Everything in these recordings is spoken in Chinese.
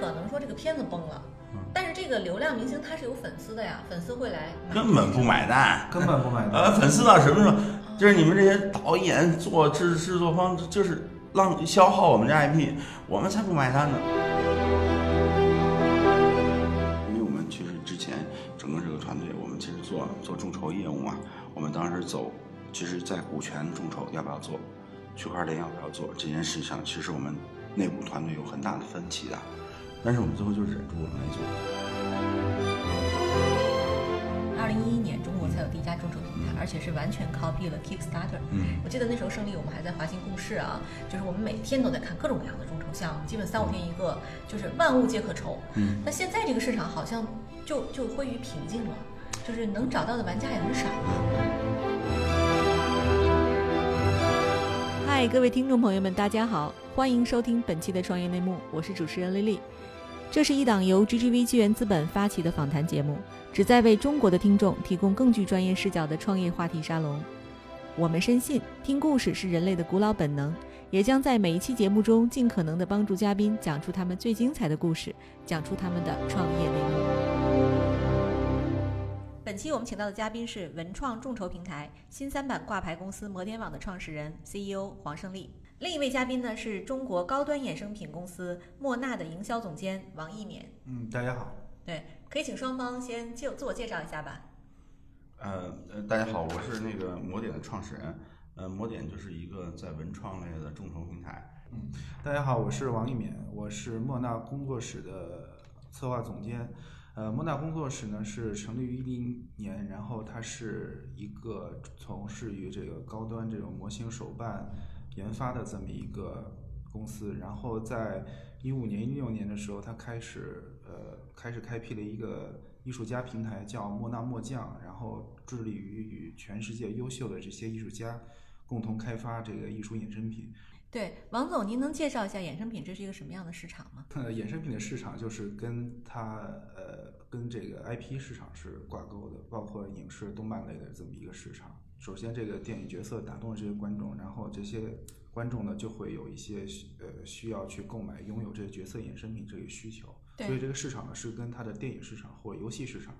可能说这个片子崩了，但是这个流量明星他是有粉丝的呀，粉丝会来根本不买单，根本不买单。呃，粉丝到什么时候？就是你们这些导演做制制作方，就是浪消耗我们这 IP，我们才不买单呢。因为我们其实之前整个这个团队，我们其实做做众筹业务嘛，我们当时走，其实在股权众筹要不要做，区块链要不要做这件事上，其实我们内部团队有很大的分歧的，但是我们最后就忍住了没做。二零一一年，中国才有第一家众筹平台，而且是完全 copy 了 Kickstarter。嗯我记得那时候胜利，我们还在华兴共事啊，就是我们每天都在看各种各样的众筹项目，基本三五天一个，就是万物皆可筹。嗯，那现在这个市场好像就就归于平静了，就是能找到的玩家也很少了。嗨，各位听众朋友们，大家好，欢迎收听本期的创业内幕，我是主持人丽丽。这是一档由 GGV 纪元资本发起的访谈节目，旨在为中国的听众提供更具专业视角的创业话题沙龙。我们深信，听故事是人类的古老本能，也将在每一期节目中尽可能的帮助嘉宾讲出他们最精彩的故事，讲出他们的创业内幕。本期我们请到的嘉宾是文创众筹平台新三板挂牌公司摩天网的创始人 CEO 黄胜利。另一位嘉宾呢是中国高端衍生品公司莫纳的营销总监王一勉。嗯，大家好。对，可以请双方先就自我介绍一下吧。呃呃，大家好，我是那个摩点的创始人。呃，摩点就是一个在文创类的众筹平台。嗯，大家好，我是王一勉，我是莫纳工作室的策划总监。呃，莫纳工作室呢是成立于一零年，然后它是一个从事于这个高端这种模型手办研发的这么一个公司。然后在一五年、一六年的时候，他开始呃开始开辟了一个艺术家平台，叫莫纳莫匠，然后致力于与全世界优秀的这些艺术家共同开发这个艺术衍生品。对，王总，您能介绍一下衍生品这是一个什么样的市场吗？呃，衍生品的市场就是跟它呃跟这个 IP 市场是挂钩的，包括影视、动漫类的这么一个市场。首先，这个电影角色打动了这些观众，然后这些观众呢就会有一些呃需要去购买、拥有这些角色衍生品这个需求。对所以这个市场呢是跟它的电影市场或游戏市场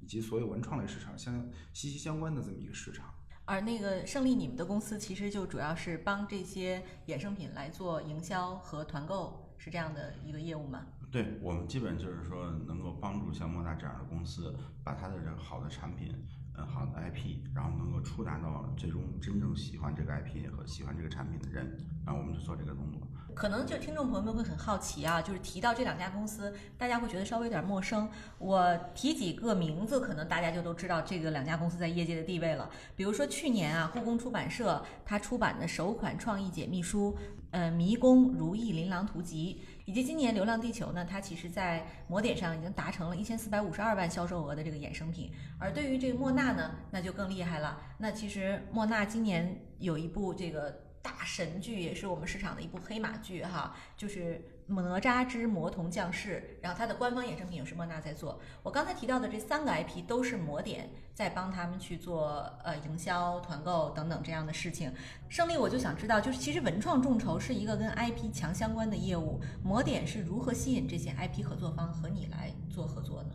以及所有文创类市场相息息相关的这么一个市场。而那个胜利，你们的公司其实就主要是帮这些衍生品来做营销和团购，是这样的一个业务吗？对我们基本就是说，能够帮助像莫大这样的公司，把它的这个好的产品，呃，好的 IP，然后能够触达到最终真正喜欢这个 IP 和喜欢这个产品的人，然后我们就做这个动作。可能就听众朋友们会很好奇啊，就是提到这两家公司，大家会觉得稍微有点陌生。我提几个名字，可能大家就都知道这个两家公司在业界的地位了。比如说去年啊，故宫出版社它出版的首款创意解密书，呃，《迷宫如意琳琅图集》，以及今年《流浪地球》呢，它其实在魔点上已经达成了一千四百五十二万销售额的这个衍生品。而对于这个莫纳呢，那就更厉害了。那其实莫纳今年有一部这个。大神剧也是我们市场的一部黑马剧哈，就是《哪吒之魔童降世》，然后它的官方衍生品也是莫娜在做。我刚才提到的这三个 IP 都是魔点在帮他们去做呃营销、团购等等这样的事情。胜利，我就想知道，就是其实文创众筹是一个跟 IP 强相关的业务，魔点是如何吸引这些 IP 合作方和你来做合作呢？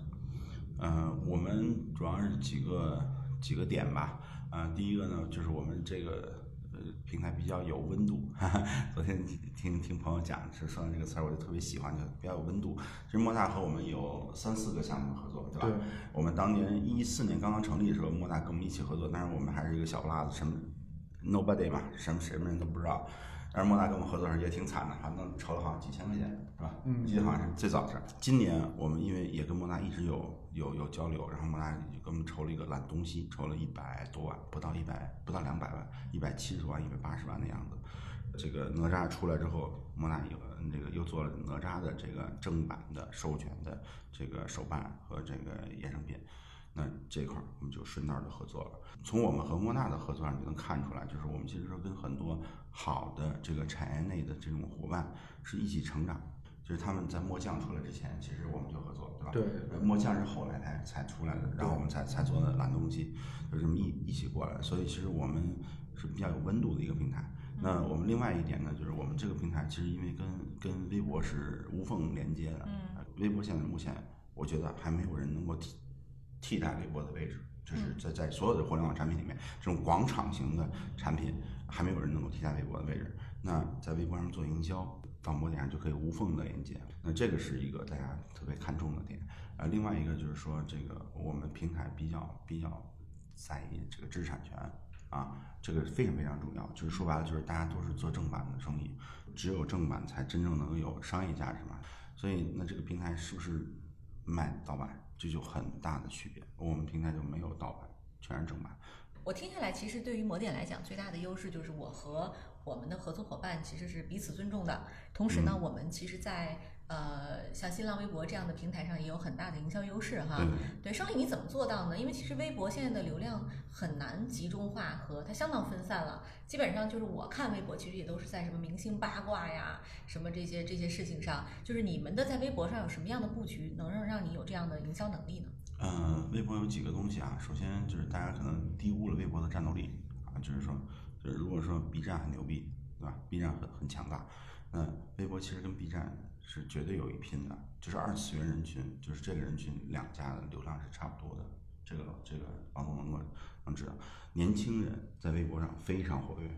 呃，我们主要是几个几个点吧。呃，第一个呢，就是我们这个。平台比较有温度，哈 哈昨天听听朋友讲是说这个词儿，我就特别喜欢，就比较有温度。其实莫大和我们有三四个项目合作，对吧？对。我们当年一四年刚刚成立的时候，莫大跟我们一起合作，但是我们还是一个小不拉子，什么 nobody 嘛，什么什么人都不知道。但是莫纳跟我们合作时候也挺惨的，反正筹了好像几千块钱，是吧？嗯。记得好像是最早是今年，我们因为也跟莫纳一直有有有交流，然后莫纳就给我们筹了一个懒东西，筹了一百多万，不到一百，不到两百万，一百七十万、一百八十万的样子。这个哪吒出来之后，莫纳有这个又做了哪吒的这个正版的授权的这个手办和这个衍生品。那这块儿我们就顺道的合作了。从我们和莫纳的合作上就能看出来，就是我们其实是跟很多好的这个产业内的这种伙伴是一起成长。就是他们在墨酱出来之前，其实我们就合作，对吧？对。墨酱是后来才才出来的，然后我们才才做的懒东西，就这么一一起过来。所以其实我们是比较有温度的一个平台。那我们另外一点呢，就是我们这个平台其实因为跟跟微博是无缝连接的，嗯，微博现在目前我觉得还没有人能够替替代微博的位置，就是在在所有的互联网产品里面，这种广场型的产品还没有人能够替代微博的位置。那在微博上做营销，到某点上就可以无缝的连接，那这个是一个大家特别看重的点。呃，另外一个就是说，这个我们平台比较比较在意这个知识产权啊，这个非常非常重要。就是说白了，就是大家都是做正版的生意，只有正版才真正能有商业价值嘛。所以，那这个平台是不是卖盗版，这就很大的区别。我们平台就没有盗版，全是正版。我听下来，其实对于魔点来讲，最大的优势就是我和我们的合作伙伴其实是彼此尊重的。同时呢，我们其实，在呃像新浪微博这样的平台上也有很大的营销优势哈。对对，双毅你怎么做到呢？因为其实微博现在的流量很难集中化和它相当分散了，基本上就是我看微博其实也都是在什么明星八卦呀、什么这些这些事情上。就是你们的在微博上有什么样的布局，能让让你有这样的营销能力呢？嗯，微博有几个东西啊，首先就是大家可能低估了微博的战斗力啊，就是说，就是如果说 B 站很牛逼，对吧？B 站很很强大，那微博其实跟 B 站是绝对有一拼的，就是二次元人群，就是这个人群两家的流量是差不多的，这个这个王总能够能知道，年轻人在微博上非常活跃，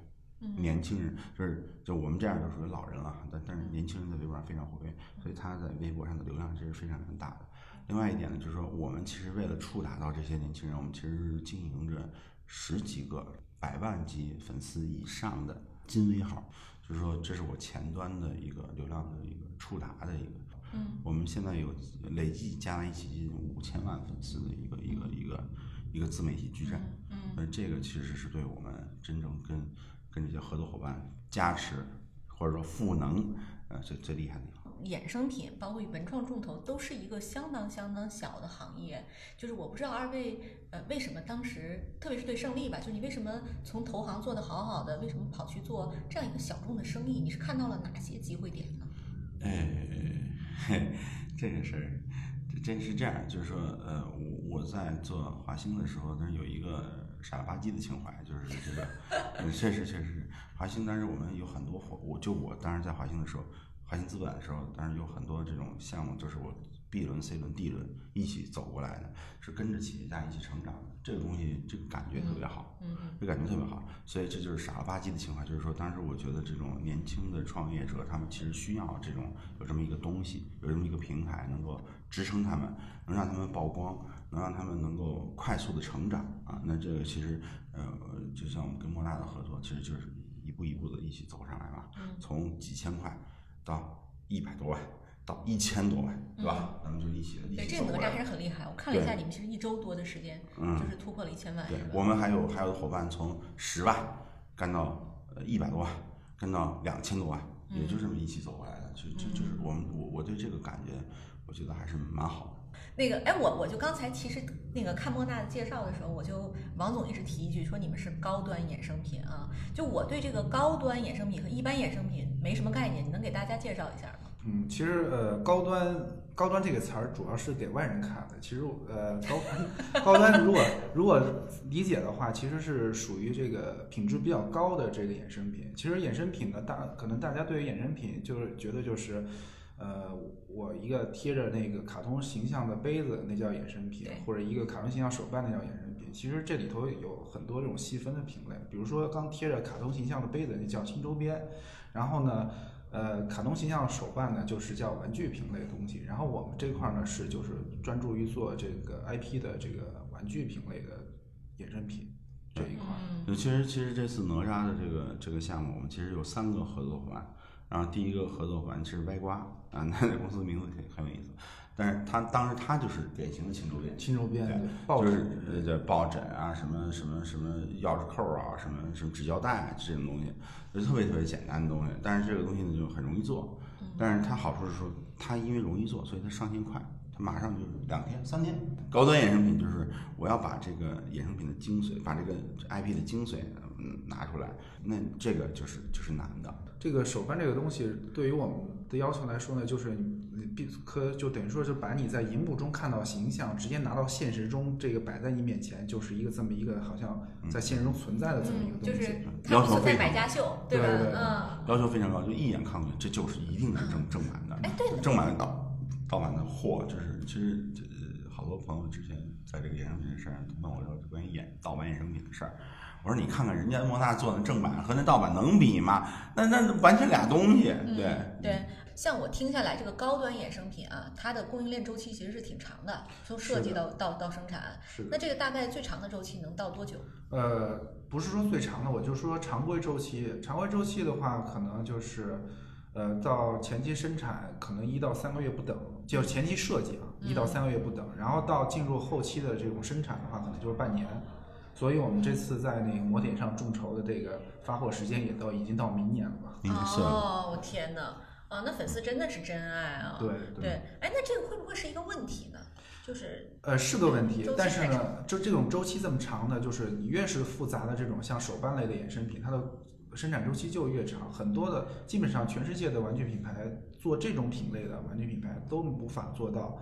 年轻人就是就我们这样就属于老人了，但但是年轻人在微博上非常活跃，所以他在微博上的流量其实非常非常大的。另外一点呢，就是说我们其实为了触达到这些年轻人，我们其实是经营着十几个百万级粉丝以上的金微号，就是说这是我前端的一个流量的一个触达的一个。嗯，我们现在有累计加在一起接近五千万粉丝的一个一个一个一个自媒体矩阵。嗯那这个其实是对我们真正跟跟这些合作伙伴加持或者说赋能，呃，最最厉害的地方。衍生品，包括文创众筹，都是一个相当相当小的行业。就是我不知道二位，呃，为什么当时，特别是对胜利吧，就你为什么从投行做得好好的，为什么跑去做这样一个小众的生意？你是看到了哪些机会点呢？哎，嘿，这个事儿，这真是这样，就是说，呃，我我在做华兴的时候，那有一个傻了吧唧的情怀，就是这个，确实确实，华兴当时我们有很多活，我就我当时在华兴的时候，华兴资本的时候，当时有很多这种项目，就是我 B 轮、C 轮、D 轮一起走过来的，是跟着企业家一起成长的，这个东西，这个感觉特别好。嗯嗯这感觉特别好，所以这就是傻了吧唧的情况，就是说，当时我觉得这种年轻的创业者，他们其实需要这种有这么一个东西，有这么一个平台，能够支撑他们，能让他们曝光，能让他们能够快速的成长啊。那这个其实，呃，就像我们跟莫大的合作，其实就是一步一步的一起走上来嘛，嗯从几千块到一百多万，到一千多万，对吧？咱们就一起一嗯对，起这个哪吒还走过来。是很厉害。我看了一下，你们其实一周多的时间，嗯就是突破了一千万，对？我们还有还有的伙伴从十万干到呃一百多万，干到两千多万，也就这么一起走过来的。就就就是我们我我对这个感觉，我觉得还是蛮好的。那个，哎，我我就刚才其实那个看莫大的介绍的时候，我就王总一直提一句说你们是高端衍生品啊。就我对这个高端衍生品和一般衍生品没什么概念，你能给大家介绍一下吗？嗯，其实呃，高端高端这个词儿主要是给外人看的。其实呃，高 高端如果如果理解的话，其实是属于这个品质比较高的这个衍生品。其实衍生品呢，大可能大家对于衍生品就是觉得就是。呃，我一个贴着那个卡通形象的杯子，那叫衍生品，或者一个卡通形象手办，那叫衍生品。其实这里头有很多这种细分的品类，比如说刚贴着卡通形象的杯子，那叫新周边。然后呢，呃，卡通形象手办呢，就是叫玩具品类的东西。然后我们这块儿呢，是就是专注于做这个 IP 的这个玩具品类的衍生品这一块儿。嗯其实其实这次哪吒的这个这个项目，我们其实有三个合作伙伴。然后第一个合作伙伴是歪瓜啊，那那公司的名字很很有意思，但是他当时他就是典型的轻周边，新周边对就是呃这抱枕啊，什么什么什么钥匙扣啊，什么什么纸胶带啊这种东西，就特别特别简单的东西。但是这个东西呢就很容易做，但是它好处是说它因为容易做，所以它上线快，它马上就是两天三天。高端衍生品就是我要把这个衍生品的精髓，把这个 IP 的精髓嗯拿出来，那这个就是就是难的。这个手办这个东西，对于我们的要求来说呢，就是你必可就等于说是把你在荧幕中看到形象，直接拿到现实中，这个摆在你面前，就是一个这么一个好像在现实中存在的这么一个嗯，东西。就是它不存在百家秀，对吧？对对对嗯，要求非常高，就一眼看过去，这就是一定是正正版的。哎对正版的盗盗版的货，就是其实这好多朋友之前在这个衍生品的事儿问我说关于衍盗版衍生品的事儿，我说你看看人家莫纳做的正版和那盗版能比吗？那那完全俩东西，对嗯对，像我听下来，这个高端衍生品啊，它的供应链周期其实是挺长的，从设计到到到生产。是那。这个大概最长的周期能到多久？呃，不是说最长的，我就说常规周期。常规周期的话，可能就是，呃，到前期生产可能一到三个月不等，就是前期设计啊，一到嗯三个月不等，然后到进入后期的这种生产的话，可能就是半年。所以我们这次在那个模点上众筹的这个发货时间也到已经到明年了吧？应该是哦，我天哪！啊，那粉丝真的是真爱啊！对对，哎，那这个会不会是一个问题呢？就是呃，是个问题，但是呢，就这种周期这么长的，就是你越是复杂的这种像手办类的衍生品，它的生产周期就越长。很多的基本上全世界的玩具品牌做这种品类的玩具品牌都无法做到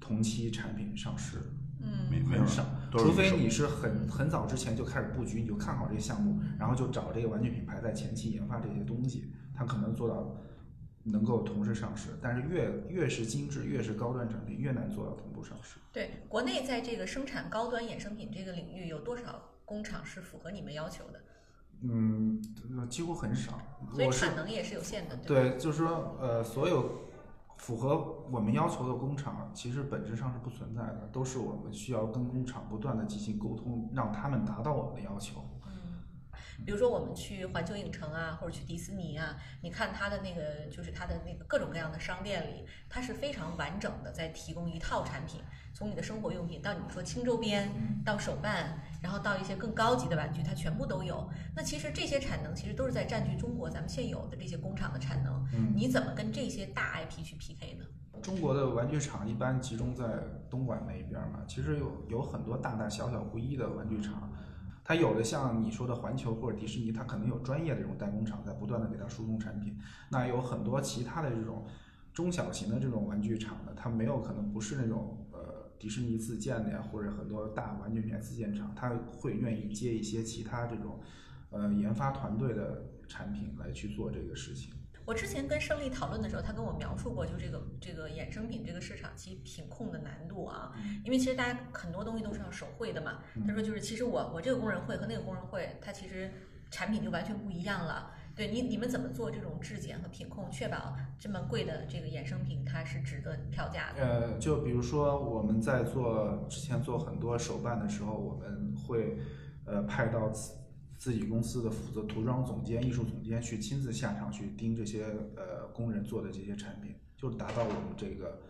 同期产品上市，嗯，没没有很少，除非你是很很早之前就开始布局，你就看好这个项目，然后就找这个玩具品牌在前期研发这些东西，它可能做到能够同时上市。但是越越是精致，越是高端产品，越难做到同步上市。对，国内在这个生产高端衍生品这个领域，有多少工厂是符合你们要求的？嗯，几乎很少。所以产能也是有限的，对？对，就是说，呃，所有符合我们要求的工厂，其实本质上是不存在的，都是我们需要跟工厂不断的进行沟通，让他们达到我们的要求。嗯，比如说我们去环球影城啊，或者去迪士尼啊，你看它的那个，就是它的那个各种各样的商店里，它是非常完整的在提供一套产品，从你的生活用品到你说轻周边，到手办，然后到一些更高级的玩具，它全部都有。那其实这些产能其实都是在占据中国咱们现有的这些工厂的产能，嗯，你怎么跟这些大 IP 去 PK 呢？中国的玩具厂一般集中在东莞那一边嘛，其实有有很多大大小小不一的玩具厂。它有的像你说的环球或者迪士尼，它可能有专业的这种代工厂在不断的给它输送产品。那有很多其他的这种中小型的这种玩具厂呢，它没有可能不是那种呃迪士尼自建的呀，或者很多大玩具品牌自建厂，他会愿意接一些其他这种呃研发团队的产品来去做这个事情。我之前跟胜利讨论的时候，他跟我描述过，就这个这个衍生品这个市场其实品控的难度啊，因为其实大家很多东西都是要手绘的嘛。他说就是其实我我这个工人会和那个工人会，它其实产品就完全不一样了。对你你们怎么做这种质检和品控，确保这么贵的这个衍生品它是值得票价的？呃，就比如说我们在做之前做很多手办的时候，我们会呃派到自自己公司的负责涂装总监、艺术总监去亲自下场去盯这些呃工人做的这些产品，就是达到我们这个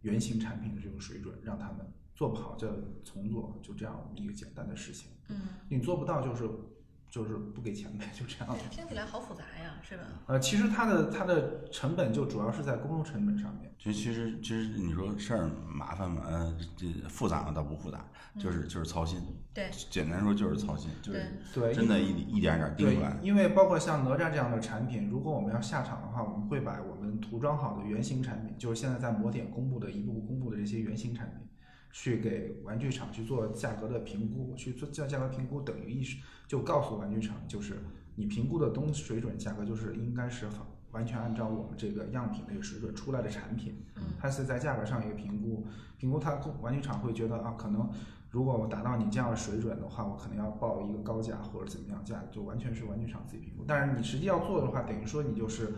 原型产品的这种水准，让他们做不好就重做，就这样一个简单的事情。嗯，你做不到就是就是不给钱呗，就这样。听起来好复杂呀，是吧？呃，其实它的它的成本就主要是在公共成本上面。其实其实其实你说事儿麻烦吗？呃，这复杂吗？倒不复杂，就是就是操心。对简单说就是操心，就是对对，真的一一点点盯对出来，。因为包括像哪吒这样的产品，如果我们要下场的话，我们会把我们涂装好的原型产品，就是现在在模点公布的一步步公布的这些原型产品，去给玩具厂去做价格的评估，去做价价格评估，等于意识就告诉玩具厂，就是你评估的东水准价格就是应该是完全按照我们这个样品那个水准出来的产品，嗯它是在价格上一个评估，评估它玩具厂会觉得啊，可能如果我达到你这样的水准的话，我可能要报一个高价或者怎么样价，就完全是玩具厂自己评估。但是你实际要做的话，等于说你就是，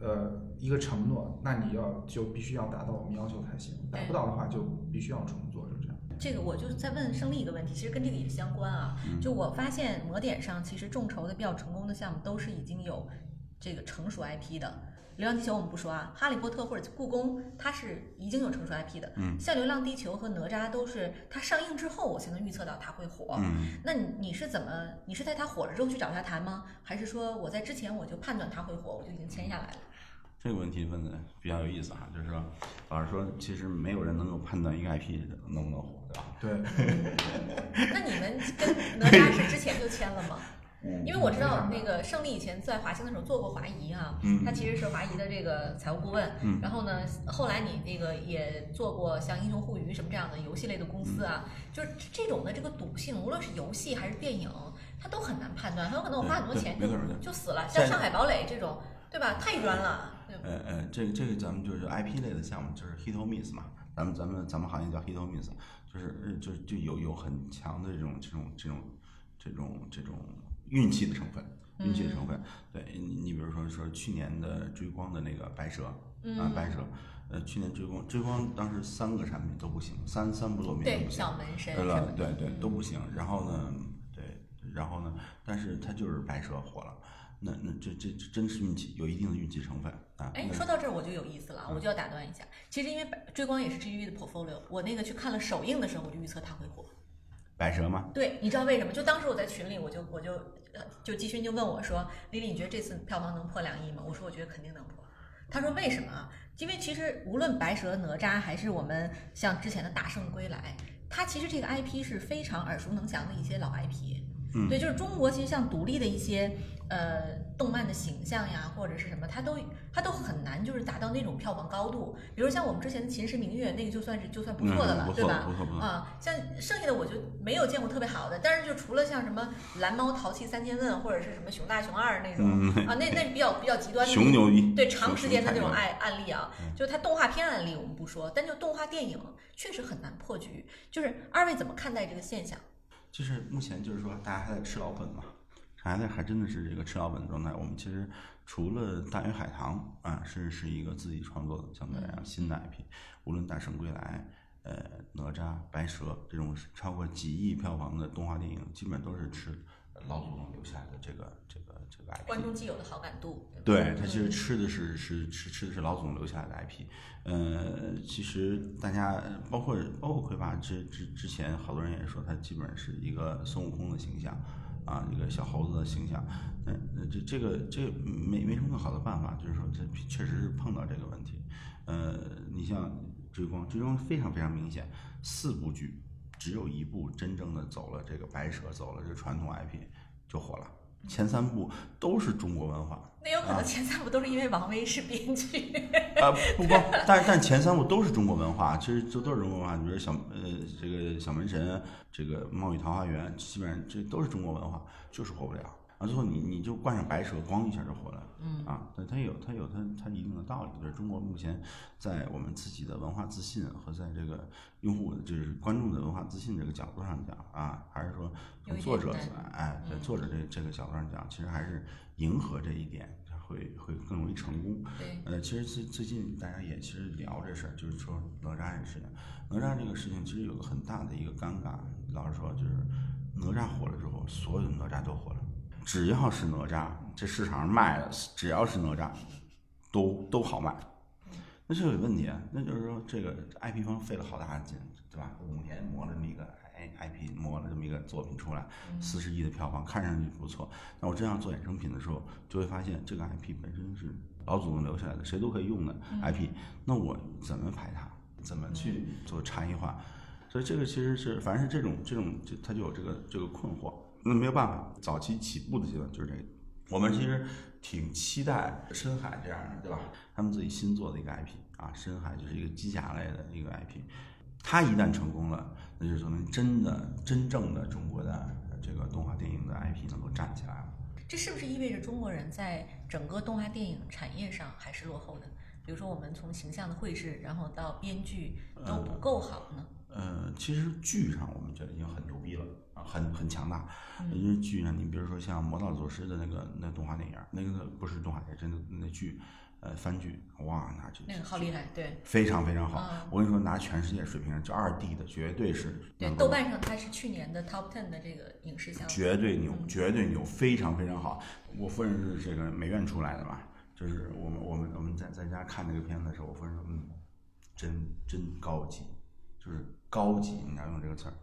呃，一个承诺，那你要就必须要达到我们要求才行，达不到的话就必须要重做，就这样。这个我就再问胜利一个问题，其实跟这个也相关啊。就我发现魔点上其实众筹的比较成功的项目都是已经有这个成熟 IP 的。流浪地球我们不说啊，哈利波特或者故宫它是已经有成熟 IP 的。嗯，像流浪地球和哪吒都是它上映之后我才能预测到它会火。嗯，那你你是怎么？你是在它火了之后去找它谈吗？还是说我在之前我就判断它会火，我就已经签下来了？这个问题问的比较有意思啊，就是说，老实说，其实没有人能够判断一个 IP 能不能火，对吧？对，那你们跟哪吒是之前就签了吗？因为我知道那个胜利以前在华兴的时候做过华谊啊，嗯他其实是华谊的这个财务顾问。嗯然后呢，后来你那个也做过像英雄互娱什么这样的游戏类的公司啊，嗯就是这种的这个赌性，无论是游戏还是电影，它都很难判断，很有可能我花很多钱就就死了，像上海堡垒这种，对吧？太冤了。对呃呃，这个这个咱们就是 IP 类的项目，就是 hit or miss 嘛，咱们咱们咱们行业叫 hit or miss，就是呃就就有有很强的这种这种这种这种这种运气的成分，运气的成分。对你你比如说说去年的追光的那个白蛇啊白蛇，呃去年追光追光当时三个产品都不行，三三不露面不行。小门神对了。对对都不行。然后呢，对，然后呢，但是它就是白蛇火了，那那这这这真是运气，有一定的运气成分啊。哎，说到这儿我就有意思了，我就要打断一下。其实因为追光也是 GGV 的 portfolio，我那个去看了首映的时候，我就预测它会火。白蛇吗？对，你知道为什么？就当时我在群里，我就我就就季勋就问我说：“丽丽，你觉得这次票房能破两亿吗？”我说：“我觉得肯定能破。”他说：“为什么啊？因为其实无论白蛇、哪吒，还是我们像之前的大圣归来，它其实这个 IP 是非常耳熟能详的一些老 IP。嗯对，就是中国其实像独立的一些呃动漫的形象呀，或者是什么，它都它都很难就是达到那种票房高度。比如像我们之前的《秦时明月》，那个就算是就算不错的了，嗯对吧？啊，像剩下的我就没有见过特别好的，但是就除了像什么蓝猫淘气三千问或者是什么熊大熊二那种、嗯啊，那那比较比较极端的熊牛逼，对长时间的那种案案例啊，就它动画片案例我们不说，但就动画电影确实很难破局。就是二位怎么看待这个现象？就是目前就是说大家还在吃老本嘛，还在还真的是这个吃老本的状态。我们其实除了大鱼海棠啊，是是一个自己创作的相对来讲新的 IP，无论大圣归来。呃，哪吒、白蛇这种超过几亿票房的动画电影，基本都是吃老祖宗留下来的这个这个这个 IP。观众既有的好感度，对，它其实吃的是是吃吃的是老总留下来的 IP。呃，其实大家包括包括魁拔之之之前，好多人也说他基本是一个孙悟空的形象啊，一个小猴子的形象。那那这这个这个没没什么更好的办法，就是说这确实是碰到这个问题。呃，你像追光，追光非常非常明显，四部剧只有一部真正的走了这个白蛇，走了这个传统 IP 就火了，前三部都是中国文化。那有可能前三部都是因为王威是编剧。啊，不不，但但前三部都是中国文化，其实这都是中国文化。比如小呃这个小门神，这个猫与桃花源，基本上这都是中国文化，就是火不了。啊，最后你你就冠上白蛇，咣一下就火了。嗯啊，对，它有它有它它一定的道理。就是中国目前在我们自己的文化自信和在这个用户就是观众的文化自信这个角度上讲啊，还是说从作者哎，在作者这这个角度上讲，其实还是迎合这一点会会更容易成功。对，呃，其实最最近大家也其实聊这事儿，就是说哪吒这个事情。哪吒这个事情其实有个很大的一个尴尬，老实说，就是哪吒火了之后，所有的哪吒都火了。只要是哪吒，这市场上卖的，只要是哪吒，都都好卖。那就有问题啊，那就是说这个 IP 方费了好大的劲，对吧？五年磨了这么一个 I IP，磨了这么一个作品出来，四十亿的票房，看上去不错。那我真要做衍生品的时候，就会发现这个 IP 本身是老祖宗留下来的，谁都可以用的 IP。那我怎么排它？怎么去做差异化？所以这个其实是，凡是这种这种，就他就有这个这个困惑。那没有办法，早期起步的阶段就是这个。我们其实挺期待深海这样的，对吧？他们自己新做的一个 IP 啊，深海就是一个机甲类的一个 IP，它一旦成功了，那就说明真的真正的中国的这个动画电影的 IP 能够站起来了。这是不是意味着中国人在整个动画电影产业上还是落后的？比如说，我们从形象的绘制，然后到编剧都不够好呢？呃，其实剧上我们觉得已经很牛逼了啊，很很强大。因为剧上，你比如说像《魔道祖师》的那个那动画电影，那个不是动画电影，真的那剧，呃，番剧，哇，那就那个好厉害，对非常非常好。嗯我跟你说，拿全世界水平上，就二 D 的绝对是对。豆瓣上它是去年的 Top Ten 的这个影视项目，绝对牛，绝对牛，非常非常好。我夫人是这个美院出来的嘛，就是我们我们我们在在家看这个片子的时候，我夫人说，嗯，真真高级，就是高级，你要用这个词儿。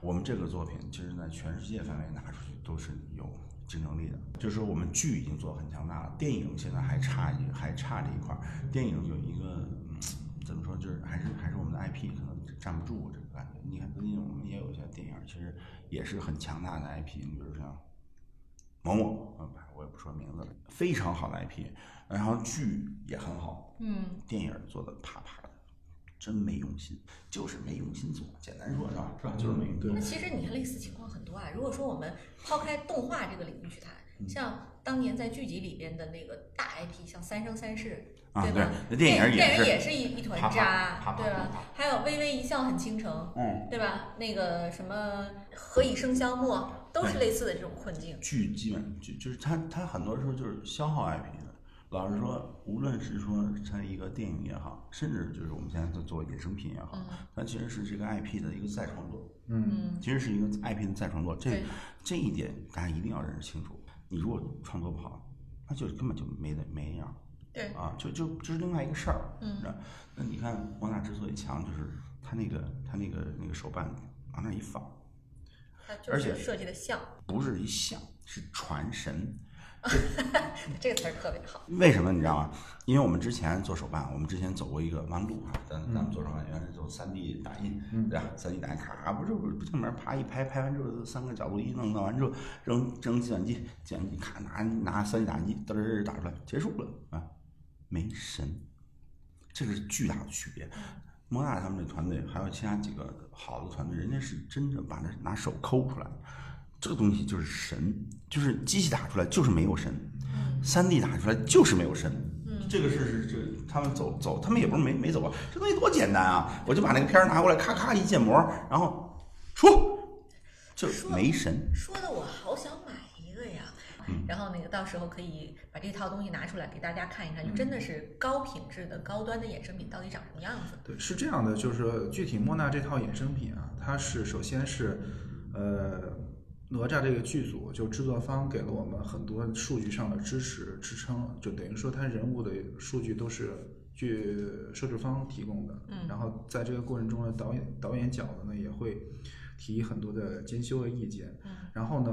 我们这个作品其实在全世界范围拿出去都是有竞争力的，就是说我们剧已经做很强大了，电影现在还差一还差这一块儿，电影有一个嗯怎么说，就是还是还是我们的 IP 可能站不住这个感觉。你看最近我们也有一些电影，其实也是很强大的 IP，你比如像某某，呃我也不说名字了，非常好的 IP，然后剧也很好，嗯，电影做的啪啪的，真没用心，就是没用心做，简单说是吧？是吧？就是没用心。对那其实你看类似情况很多啊。如果说我们抛开动画这个领域去谈，嗯像当年在剧集里边的那个大 IP，像《三生三世》，啊，对吧？那电影电影，也是一一团渣，对吧？还有《微微一笑很倾城》，嗯，对吧？那个什么“何以笙箫默”，都是类似的这种困境。剧基本就就是它它很多时候就是消耗 IP 的。老实说，无论是说它一个电影也好，甚至就是我们现在在做衍生品也好，嗯它其实是这个 IP 的一个再创作，嗯，嗯，其实是一个 IP 的再创作。这这一点大家一定要认识清楚。你如果创作不好，那就根本就没得没样对，啊，就就就是另外一个事儿。嗯是吧那你看莫娜之所以强，就是他那个他那个那个手办往那儿一放，而且设计的像，不是一像，是传神。这个词儿特别好。为什么你知道吗？因为我们之前做手办，我们之前走过一个弯路啊，咱咱们做手办原来是做三 D 打印，对吧？三 D 打印咔，不是不进门啪一拍，拍完之后三个角度一弄，弄完之后扔扔计算机，计算机咔拿拿三 D 打印机嘚儿打出来，结束了啊，没神，这个是巨大的区别。莫娜他们这团队还有其他几个好的团队，人家是真正把那拿手抠出来，这个东西就是神，就是机器打出来就是没有神，三 D 打出来就是没有神。嗯这个是是这他们走走，他们也不是没没走啊，这东西多简单啊！我就把那个片儿拿过来，咔咔一建模，然后出，就没神。说的我好想买一个呀。嗯然后那个到时候可以把这套东西拿出来给大家看一看，就真的是高品质的高端的衍生品到底长什么样子。对，是这样的，就是具体莫娜这套衍生品啊，它是首先是，呃，哪吒这个剧组就制作方给了我们很多数据上的支持支撑，就等于说他人物的数据都是据摄制方提供的，嗯。然后在这个过程中呢，导演导演角的呢也会提很多的监修的意见，嗯。然后呢，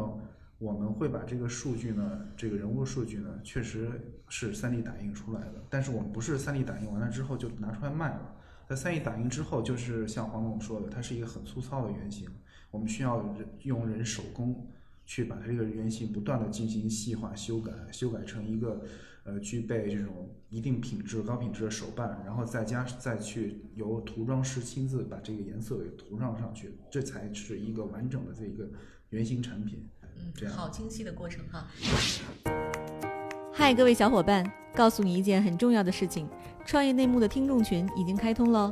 我们会把这个数据呢，这个人物数据呢，确实是 3D 打印出来的，但是我们不是 3D 打印完了之后就拿出来卖了。在 3D 打印之后，就是像黄总说的，它是一个很粗糙的原型，我们需要人用人手工去把它这个原型不断的进行细化修改，修改成一个呃具备这种一定品质、高品质的手办，然后再加再去由涂装师亲自把这个颜色给涂上上去，这才是一个完整的这一个原型产品。这嗯，样好精细的过程哈。嗨，各位小伙伴，告诉你一件很重要的事情：创业内幕的听众群已经开通喽。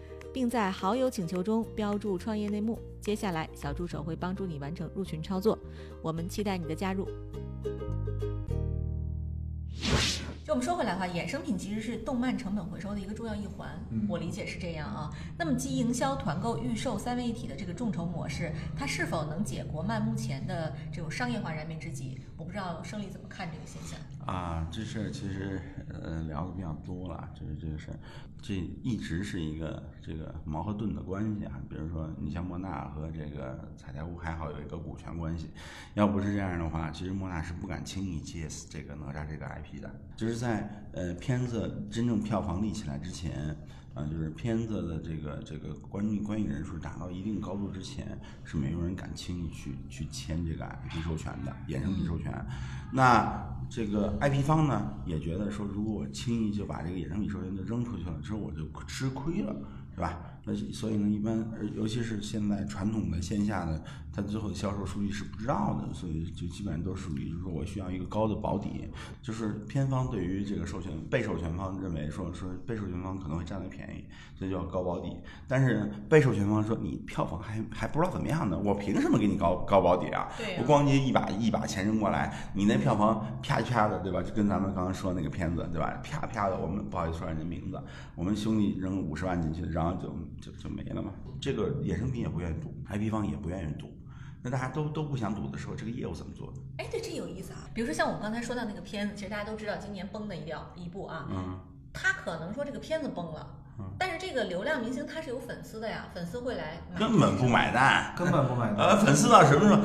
并在好友请求中标注“创业内幕”。接下来，小助手会帮助你完成入群操作。我们期待你的加入。就我们说回来的话，衍生品其实是动漫成本回收的一个重要一环，嗯我理解是这样啊。那么，集营销、团购、预售三位一体的这个众筹模式，它是否能解国漫目前的这种商业化燃眉之急？我不知道胜利怎么看这个现象。啊，这事儿其实呃聊的比较多了，就是这个事儿，这一直是一个这个矛和盾的关系啊。比如说，你像莫纳和这个彩条屋还好有一个股权关系，要不是这样的话，其实莫纳是不敢轻易接这个哪吒这个 IP 的。就是在呃片子真正票房立起来之前。啊，就是片子的这个这个观众观影人数达到一定高度之前，是没有人敢轻易去去签这个 IP 授权的衍生品授权。那这个 IP 方呢，也觉得说，如果我轻易就把这个衍生品授权就扔出去了，之后我就吃亏了，是对吧？那所以呢，一般尤其是现在传统的线下的，它最后的销售数据是不知道的，所以就基本上都属于就是说我需要一个高的保底，就是片方对于这个授权被授权方认为说说被授权方可能会占到便宜，所以就要高保底。但是被授权方说你票房还还不知道怎么样呢，我凭什么给你高高保底啊？我咣叽一把一把钱扔过来，你那票房啪啪的，对吧？就跟咱们刚刚说那个片子，对吧？啪啪的，我们不好意思说人家名字，我们兄弟扔五十万进去，然后就就就没了嘛。这个衍生品也不愿意赌，IP 方也不愿意赌，那大家都都不想赌的时候，这个业务怎么做？哎，对，这有意思啊。比如说像我们刚才说到那个片子，其实大家都知道今年崩的一掉一部啊，嗯，他可能说这个片子崩了，嗯但是这个流量明星他是有粉丝的呀，粉丝会来买，根本不买单，根本不买 单。呃，粉丝到什么时候？哦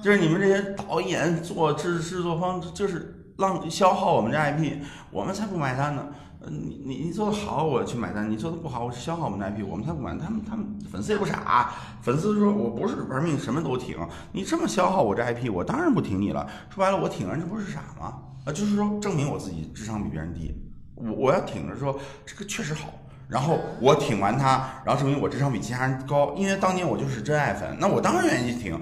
就是你们这些导演做制制作方，就是浪消耗我们这 IP，我们才不买单呢。你你你做的好，我去买单；你做的不好，我消耗我们的 IP，我们才不管。他们他们粉丝也不傻，粉丝说我不是玩命什么都挺，你这么消耗我这 IP，我当然不挺你了。说白了，我挺人，这不是傻吗？啊，就是说证明我自己智商比别人低，我我要挺着说这个确实好。然后我挺完他，然后证明我智商比其他人高，因为当年我就是真爱粉，那我当然愿意挺。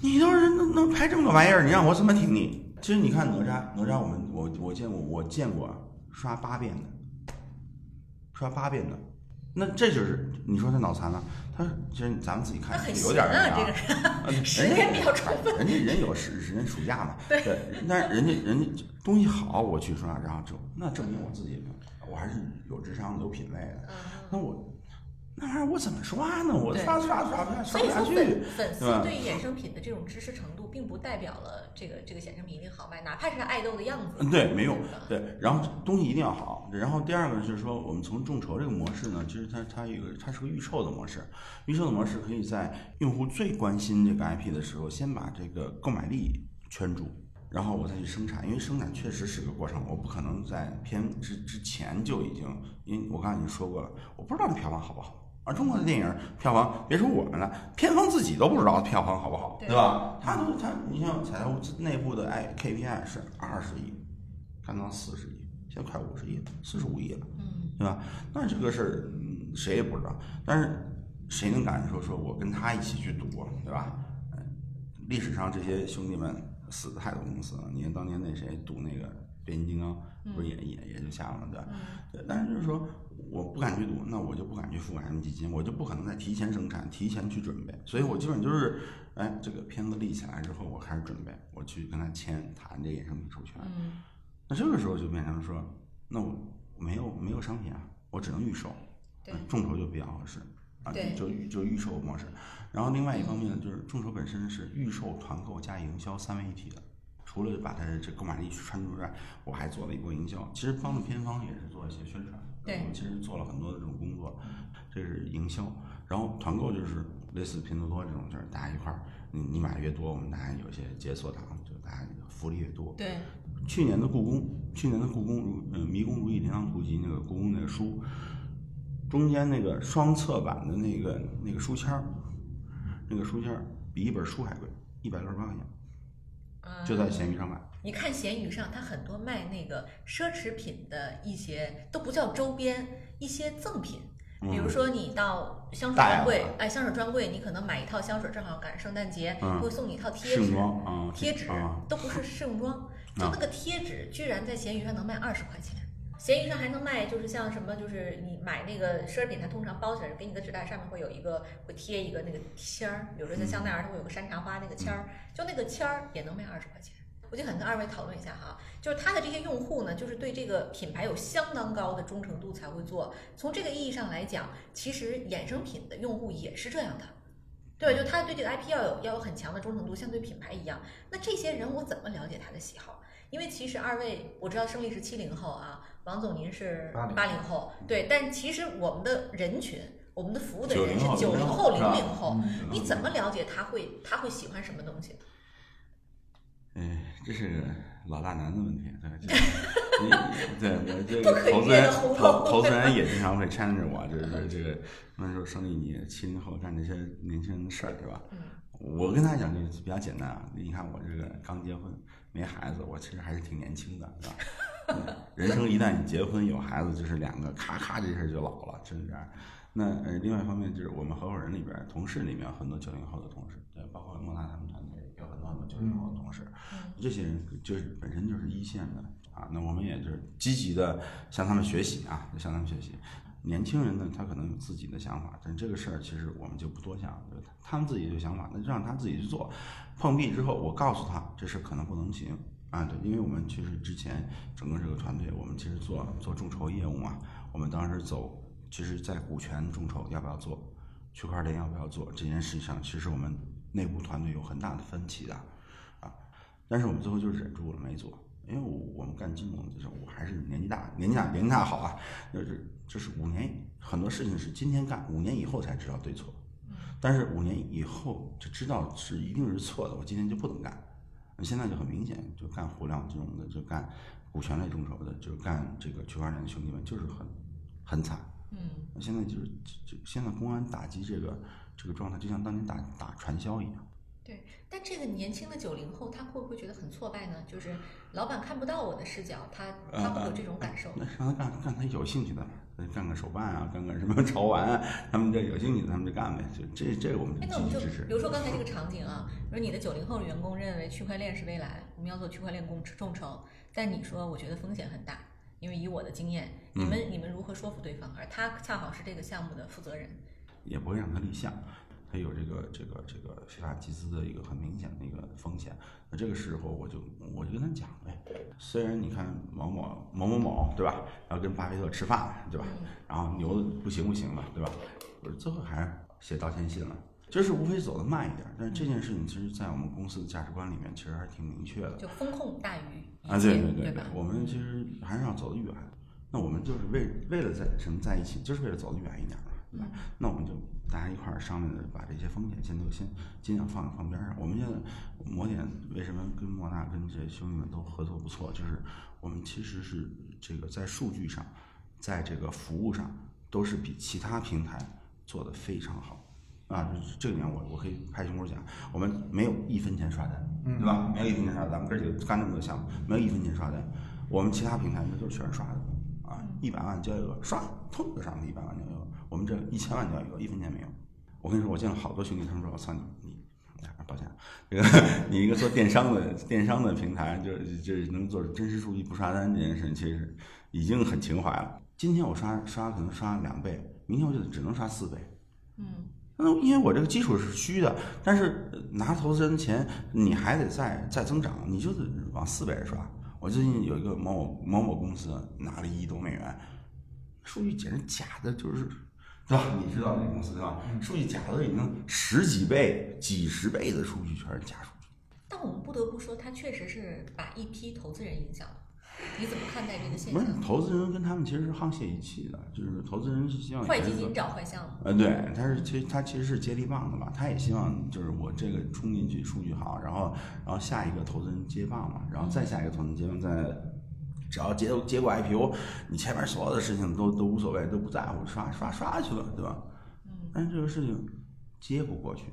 你要是能能拍这么个玩意儿，你让我怎么挺你？其实你看哪吒，哪吒我们我我见过，我见过刷八遍的，刷八遍的，那这就是你说他脑残了，他其实咱们自己看有点儿闲啊，人时间比较充分。人家人有时人暑假嘛，对，但是人家人家东西好，我去刷，然后就那证明我自己，我还是有智商、有品位的。嗯那我那玩意儿我怎么刷呢？我刷刷刷刷不下刷不下去粉，粉丝对衍生品的这种知识程度，并不代表了这个这个显示品一定好卖，哪怕是它爱豆的样子。嗯，对，没用，对，然后东西一定要好。然后第二个就是说，我们从众筹这个模式呢，其实它它有一个它是个预售的模式，预售的模式可以在用户最关心这个 IP 的时候，先把这个购买力圈住。然后我再去生产，因为生产确实是个过程，我不可能在片之之前就已经，因为我刚才已经说过了，我不知道这票房好不好。而中国的电影票房，别说我们了，片方自己都不知道票房好不好，对对吧？他都他，你像彩头内部的哎 KPI 是二十亿，干到四十亿，现在快五十亿，四十五亿了，嗯，对吧？那这个事儿嗯谁也不知道，但是谁能敢说说我跟他一起去赌，对吧？嗯历史上这些兄弟们死的太多公司了，你看当年那谁赌那个变形金刚，不是也也也就下了，对吧？对，但是就是说，我不敢去赌，那我就不敢去付 M 基金，我就不可能再提前生产、提前去准备，所以我基本就是，哎，这个片子立起来之后，我开始准备，我去跟他签谈这个衍生品授权。嗯，那这个时候就变成说，那我没有没有商品啊，我只能预售，对众筹就比较合适啊，对就就预售模式。然后另外一方面呢，就是众筹本身是预售、团购加营销三位一体的。除了把它的这购买力去穿出之外，我还做了一波营销。其实帮助片方也是做一些宣传，对我们其实做了很多的这种工作，这是营销。然后团购就是类似拼多多这种，就是大家一块儿，你你买越多，我们大家有些解锁档，就大家福利越多。对，去年的故宫，去年的故宫如嗯《迷宫如意琳琅图集》那个故宫那个书，中间那个双侧版的那个那个书签儿，那个书签儿比一本书还贵，一百六十八块钱，嗯就在闲鱼上买。你看闲鱼上，它很多卖那个奢侈品的一些都不叫周边，一些赠品。比如说你到香水大专柜样，哎，香水专柜，你可能买一套香水，正好赶上圣诞节，嗯会送你一套贴盛纸，贴纸啊，都不是 试用装，就那个贴纸居然在闲鱼上能卖二十块钱。闲鱼上还能卖，就是像什么，就是你买那个奢侈品，它通常包起来给你的纸袋，上面会有一个会贴一个那个签儿，比如说像香奈儿，它会有个山茶花那个签儿，就那个签儿也能卖二十块钱。我就想跟二位讨论一下哈，就是他的这些用户呢，就是对这个品牌有相当高的忠诚度才会做。从这个意义上来讲，其实衍生品的用户也是这样的，对吧？就他对这个 IP 要有要有很强的忠诚度，像对品牌一样。那这些人我怎么了解他的喜好？因为其实二位我知道胜利是七零后啊，王总您是80八零后，对，但其实我们的人群，我们的服务的人90后是九零后、零零后，嗯你怎么了解他会他会喜欢什么东西？哎，这是个老大难的问题，对，这你 对我这个投资人投投资人也经常会 challenge 我，这这这个他们说生意你七零后干这些年轻人的事儿，对吧？嗯我跟他讲就比较简单啊，你看我这个刚结婚没孩子，我其实还是挺年轻的，对吧？嗯人生一旦你结婚有孩子，就是两个咔咔这事儿就老了，就是这样。那呃，另外一方面就是我们合伙人里边儿，同事里面很多九零后的同事，对，包括莫娜他们团队有很多很多九零后的同事，嗯这些人就是本身就是一线的啊。那我们也就是积极的向他们学习啊，向他们学习。年轻人呢，他可能有自己的想法，但这个事儿其实我们就不多想，就是他们自己有想法，那就让他自己去做。碰壁之后，我告诉他这事儿可能不能行啊，对，因为我们其实之前整个这个团队，我们其实做做众筹业务嘛，我们当时走，其实在股权众筹要不要做，区块链要不要做这件事上，其实我们内部团队有很大的分歧的，啊，但是我们最后就是忍住了没做，因为我我们干金融的时候，我还是年纪大，年纪大年纪大好啊，就是就是五年很多事情是今天干，五年以后才知道对错，但是五年以后就知道是一定是错的，我今天就不能干。现在就很明显，就干互联网金融的，就干股权类众筹的，就干这个区块链的兄弟们，就是很很惨。嗯，现在就是就现在公安打击这个这个状态，就像当年打打传销一样。对，但这个年轻的九零后，他会不会觉得很挫败呢？就是老板看不到我的视角，他他会有这种感受。那 让他干干他有兴趣的，干个手办啊，干个什么潮玩啊，他们这有兴趣的他们就干呗。就这这我们哎，那我们就积极支持比。如说刚才这个场景啊，比如你的九零后员工认为区块链是未来，我们要做区块链共众筹，但你说我觉得风险很大，因为以我的经验，你们、你们如何说服对方？而他恰好是这个项目的负责人。也不会让他立项，他有这个这个这个非法集资的一个很明显的一个风险。那这个时候我就我就跟他讲呗，虽然你看某某某某某对吧，然后跟巴菲特吃饭对吧，然后牛的不行不行了对吧，我最后还是写道歉信了。就是无非走得慢一点，但是这件事情其实，在我们公司的价值观里面，其实还是挺明确的。就风控大于啊，对，对对吧？我们其实还是要走得远。那我们就是为为了在什么在一起，就是为了走得远一点嘛，对吧？那我们就大家一块儿商量着把这些风险先都先尽量放在放边上。我们现在摩点为什么跟莫纳跟这兄弟们都合作不错，就是我们其实是这个在数据上，在这个服务上都是比其他平台做的非常好。啊，这个点我我可以拍胸脯讲，我们没有一分钱刷单，对吧？没有一分钱刷单，咱们哥几个干那么多项目，没有一分钱刷单。我们其他平台那都是全是刷的，啊，一百万交易额刷，通就上去一百万交易额。我们这一千万交易额一分钱没有。我跟你说，我见了好多兄弟，他们说我操你你，哎抱歉，这个 你一个做电商的电商的平台，就就能做真实数据不刷单这件事，其实已经很情怀了。今天我刷刷可能刷两倍，明天我就只能刷四倍。嗯，那因为我这个基础是虚的，但是呃拿投资人的钱，你还得再再增长，你就得往四倍刷。我最近有一个某某某某公司拿了一亿多美元，数据简直假的，就是，对吧？你知道那公司对吧？数据假的已经十几倍、几十倍的数据全是假数据。但我们不得不说，他确实是把一批投资人影响了。你怎么看待这个现不是象？投资人跟他们其实是沆瀣一气的，就是投资人是希望坏基金找坏项目。呃，对，他是其实他其实是接力棒的嘛，他也希望就是我这个冲进去数据好，然后然后下一个投资人接棒嘛，然后再下一个投资人接棒，再只要结结果 IPO，你前面所有的事情都都无所谓，都不在乎，刷刷刷去了，对吧？嗯，但是这个事情接不过去。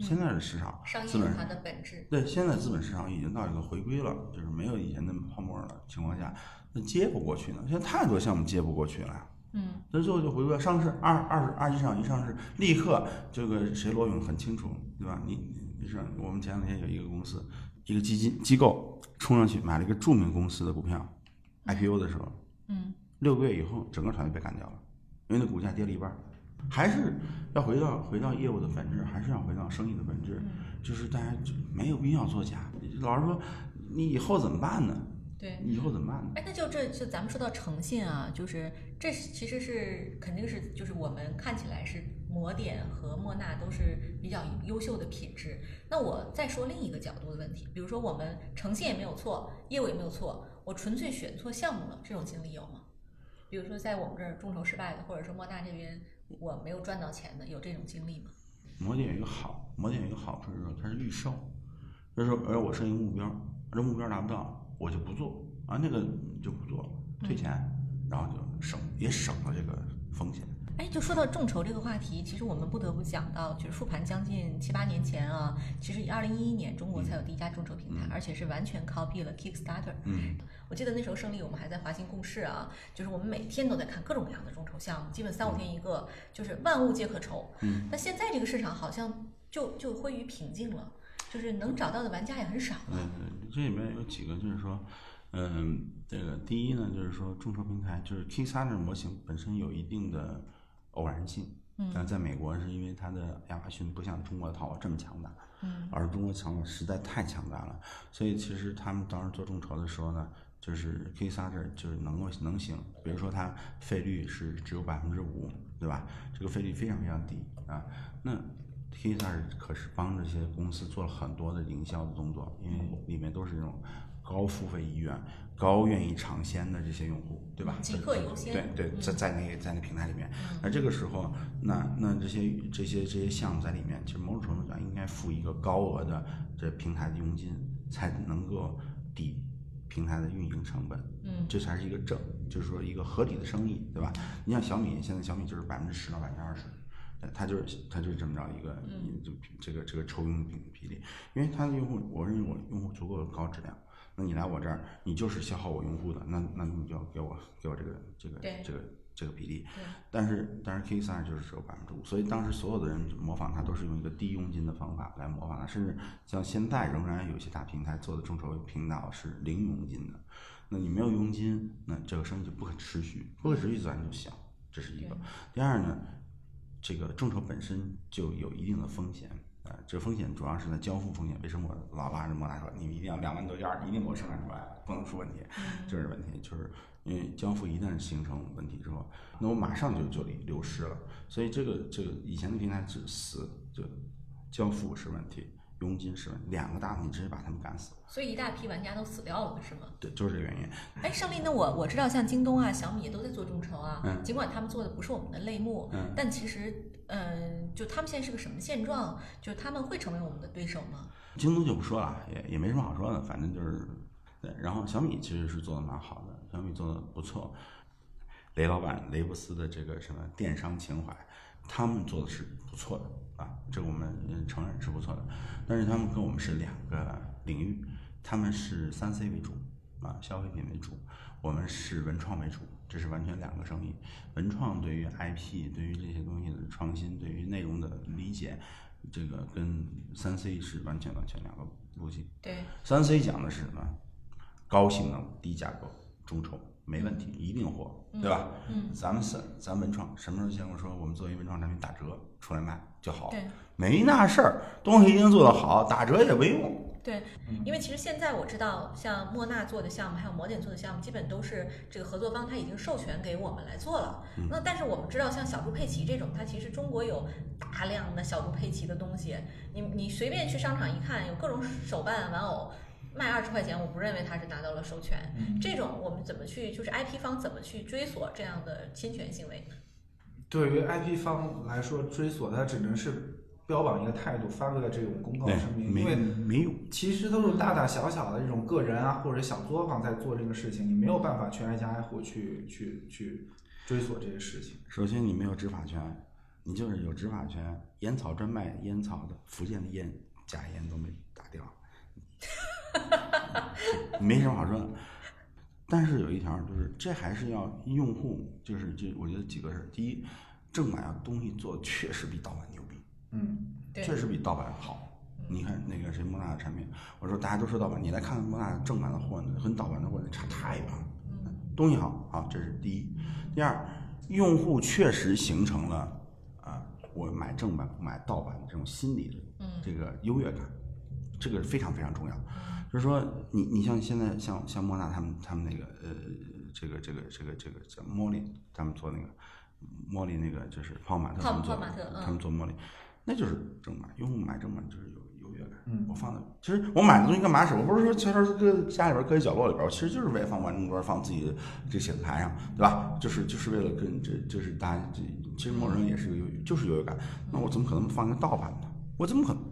现在的市场，商资本业化的本质。对，现在资本市场已经到一个回归了，就是没有以前那么泡沫了情况下，那接不过去呢。现在太多项目接不过去了呀。嗯，那最后就回归了上市，二二二级市场一上市，立刻这个谁裸泳很清楚，对吧？你是我们前两天有一个公司，一个基金机构冲上去买了一个著名公司的股票，IPO 的时候，嗯，六个月以后整个团队被干掉了，因为那股价跌了一半儿。还是要回到回到业务的本质，还是要回到生意的本质，就是大家就没有必要作假。老实说，你以后怎么办呢？对。你以后怎么办呢？哎，那就这就咱们说到诚信啊，就是这其实是肯定是就是我们看起来是摩点和莫纳都是比较优秀的品质。那我再说另一个角度的问题，比如说我们诚信也没有错，业务也没有错，我纯粹选错项目了，这种经历有吗？比如说在我们这儿众筹失败的，或者说莫纳这边我没有赚到钱的，有这种经历吗？摩点有一个好，摩点有一个好处是说它是预售，就是说，而我设一个目标，这目标达不到，我就不做啊，那个就不做了，退钱，然后就省也省了这个风险。哎，就说到众筹这个话题，其实我们不得不讲到，就是复盘将近七八年前啊，其实二零一一年中国才有第一家众筹平台，而且是完全 copy 了 Kickstarter。嗯，我记得那时候胜利我们还在华兴共事啊，就是我们每天都在看各种各样的众筹项目，基本三五天一个，就是万物皆可筹。嗯，但现在这个市场好像就就归于平静了，就是能找到的玩家也很少了。嗯，这里面有几个就是说，嗯，这个第一呢，就是说众筹平台就是 Kickstarter 模型本身有一定的偶然性。嗯但在美国是因为它的亚马逊不像中国的淘宝这么强大，嗯而中国强实在太强大了，所以其实他们当时做众筹的时候呢，就是 Kickstarter 就是能够能行，比如说它费率是只有百分之五，对吧？这个费率非常非常低啊。那，Kickstarter 可是帮这些公司做了很多的营销的动作，因为里面都是这种高付费意愿、高愿意尝鲜的这些用户，对吧？即刻优先对对，在在那个在那平台里面，那这个时候，那那这些这些这些项目在里面，其实某种程度上应该付一个高额的这平台的佣金，才能够抵平台的运营成本。嗯，这才是一个正，就是说一个合理的生意，对吧？你像小米，现在小米就是百分之十到百分之二十，它就是它就是这么着一个，就这个这个抽佣比比例，因为它的用户，我认为我用户足够高质量，那你来我这儿，你就是消耗我用户的，那那你就要给我给我这个这个这个这个比例，但是但是 K 三就是只有百分之五，所以当时所有的人模仿它都是用一个低佣金的方法来模仿它，甚至像现在仍然有些大平台做的众筹频道是零佣金的，那你没有佣金，那这个生意就不可持续，不可持续自然就小，这是一个。第二呢，这个众筹本身就有一定的风险。啊，这风险主要是在交付风险。为什么我老拉着莫大说，你们一定要两万多件儿，一定给我生产出来，不能出问题，这是问题。就是因为交付一旦形成问题之后，那我马上就就流失了。所以这个这个以前的平台只死，就交付是问题，佣金是两个大问题直接把他们干死了。所以一大批玩家都死掉了，是吗？对，就是这个原因。哎，胜利，那我我知道像京东啊、小米也都在做众筹啊，嗯尽管他们做的不是我们的类目，嗯但其实，嗯、就他们现在是个什么现状？就是他们会成为我们的对手吗？京东就不说了，也也没什么好说的，反正就是对。然后小米其实是做的蛮好的，小米做的不错。雷老板雷布斯的这个什么电商情怀，他们做的是不错的啊，这个我们嗯承认是不错的。但是他们跟我们是两个领域，他们是三 C 为主啊，消费品为主，我们是文创为主，这是完全两个生意。文创对于 IP，对于这些东西的创新，对于内容的理解，这个跟三 C 是完全完全两个路径。对，三 C 讲的是什么？高性能、低价格、众筹，没问题，一定火，对吧？嗯，咱们是咱文创，什么时候见过说我们作为文创产品打折出来卖就好？对，没那事儿，东西一定做得好，打折也没用。对，因为其实现在我知道，像莫纳做的项目，还有摩点做的项目，基本都是这个合作方他已经授权给我们来做了。那但是我们知道，像小猪佩奇这种，它其实中国有大量的小猪佩奇的东西，你你随便去商场一看，有各种手办玩偶。卖二十块钱，我不认为它是拿到了授权。这种我们怎么去，就是 IP 方怎么去追索这样的侵权行为呢？对于 IP 方来说，追索它只能是标榜一个态度，发个这种公告声明，没因为没用。其实都是大大小小的这种个人啊或者小作坊在做这个事情，你没有办法去挨家挨户去去去追索这些事情。首先你没有执法权，你就是有执法权，烟草专卖烟草的，福建的烟假烟都没打掉，没什么好说的。但是有一条就是，这还是要用户，就是这我觉得几个事儿。第一，正版要东西做的确实比盗版牛逼，嗯，确实比盗版好。你看那个谁莫纳的产品，我说大家都说盗版，你来看看莫纳正版的货呢，和盗版的货那差太远了。东西好，啊，这是第一。第二，用户确实形成了啊，我买正版不买盗版的这种心理这个优越感，这个非常非常重要。就是说，你你像现在像像莫娜他们他们那个呃，这个这个这个这个叫茉莉，他们做那个茉莉那个就是泡玛特他们做泡泡玛特嗯他们做茉莉，那就是正版，用户买正版就是有优越感。嗯我放的，其实我买的东西干嘛使？我不是说悄悄搁家里边搁一角落里边，我其实就是为了放万能桌，放自己的这写字台上，对吧？就是就是为了跟这就是大家这其实某种人也是有就是优越感。那我怎么可能放一个盗版呢？我怎么可能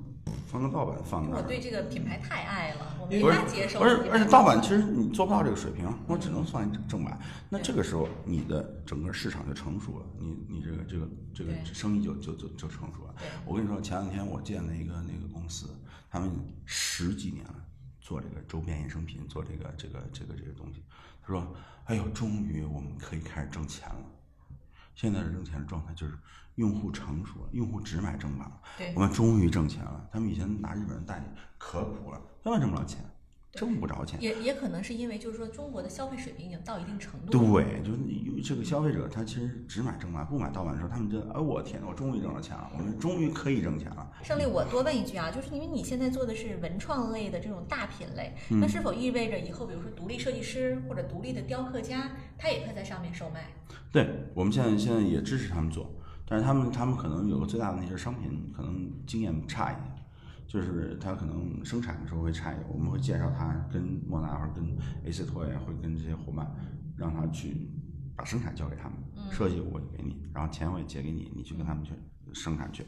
放个盗版放那儿？我对这个品牌太爱了，我没不是法接受。不是，而且盗版其实你做不到这个水平，我只能算正正版。那这个时候你的整个市场就成熟了，你你这个这个这个生意就就就就成熟了。我跟你说，前两天我见了一个那个公司，他们十几年了，做这个周边衍生品，做这个这个这个这个东西。他说：“哎呦，终于我们可以开始挣钱了。现在的挣钱的状态就是用户成熟了，用户只买正版了。对我们终于挣钱了。他们以前拿日本人代理可苦了，根本挣不着钱，挣不着钱。也也可能是因为就是说中国的消费水平已经到一定程度了。对，就是有这个消费者，他其实只买正版不买盗版的时候，他们觉得，哎，我天，我终于挣着钱了，我们终于可以挣钱了。胜利，我多问一句啊，就是因为你现在做的是文创类的这种大品类，嗯那是否意味着以后，比如说独立设计师或者独立的雕刻家，他也会在上面售卖？对我们现在现在也支持他们做，但是他们他们可能有个最大的问题是商品可能经验差一点，就是他可能生产的时候会差一点，我们会介绍他跟莫纳或者跟 AC 托也会跟这些伙伴，让他去把生产交给他们，设计我给你，然后钱我也结给你，你去跟他们去生产去。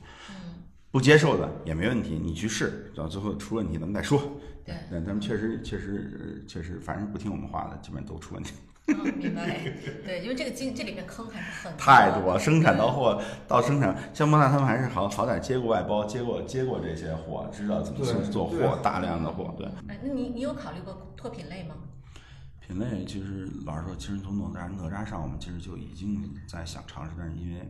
不接受的也没问题，你去试，到最后出问题咱们再说。对但他们确实确实确实，反正不听我们话的，基本都出问题。嗯，明白。对，因为这个经这里面坑还是很太多，生产到货到生产，像莫纳他们还是好好歹接过外包，接过接过这些货，知道怎么去做货，大量的货。对，哎，那你你有考虑过拓品类吗？品类其实老实说，其实从哪吒哪吒上，我们其实就已经在想尝试，但是因为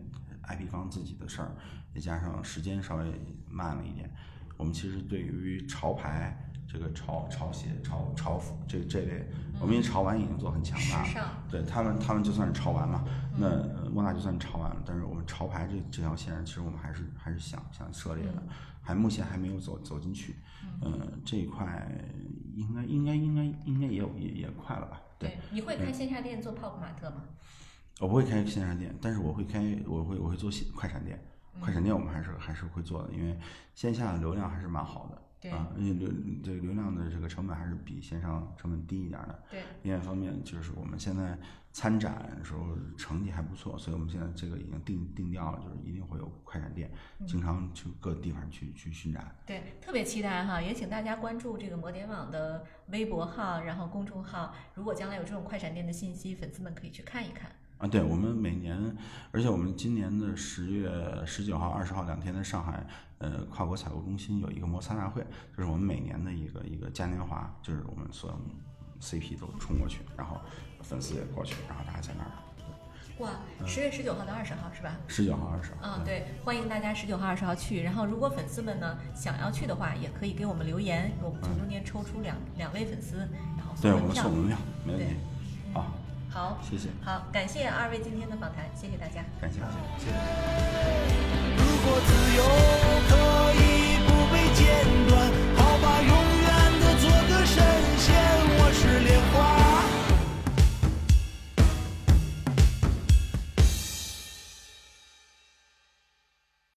IP 方自己的事儿，再加上时间稍微慢了一点，我们其实对于潮牌这个潮潮鞋、潮潮服这这类，我们因为潮玩已经做很强大了，对他们，他们就算是潮玩嘛，那呃莫纳就算是潮玩了，但是我们潮牌这这条线上，其实我们还是还是想想涉猎的，还目前还没有走走进去，嗯、这一块应该应该应该应该也有也也快了吧？对，，你会开线下店做泡泡玛特吗？我不会开线上店，但是我会开我会我会做线快闪店，快闪店我们还是还是会做的，因为线下的流量还是蛮好的。对啊，因为流对流量的这个成本还是比线上成本低一点儿的。对，另外一方面就是我们现在参展的时候成绩还不错，所以我们现在这个已经定定调了，就是一定会有快闪店，经常去各地方去去巡展。对，特别期待哈，也请大家关注这个摩点网的微博号，然后公众号。如果将来有这种快闪店的信息，粉丝们可以去看一看。啊，对，我们每年，而且我们今年的十月十九号、二十号两天在上海，呃，跨国采购中心有一个摩擦大会，就是我们每年的一个一个嘉年华，就是我们所有 CP 都冲过去，然后粉丝也过去，然后大家在那儿。哇，十月十九号到二十号是吧？十九号、二十号。嗯，对，欢迎大家十九号、二十号去。然后，如果粉丝们呢想要去的话，也可以给我们留言，我们从中间抽出两两位粉丝，然后对，送门票我们送。门票，没问题对。好，好，谢谢。好，感谢二位今天的访谈，谢谢大家。感谢，谢谢。如果自由可以不被间断。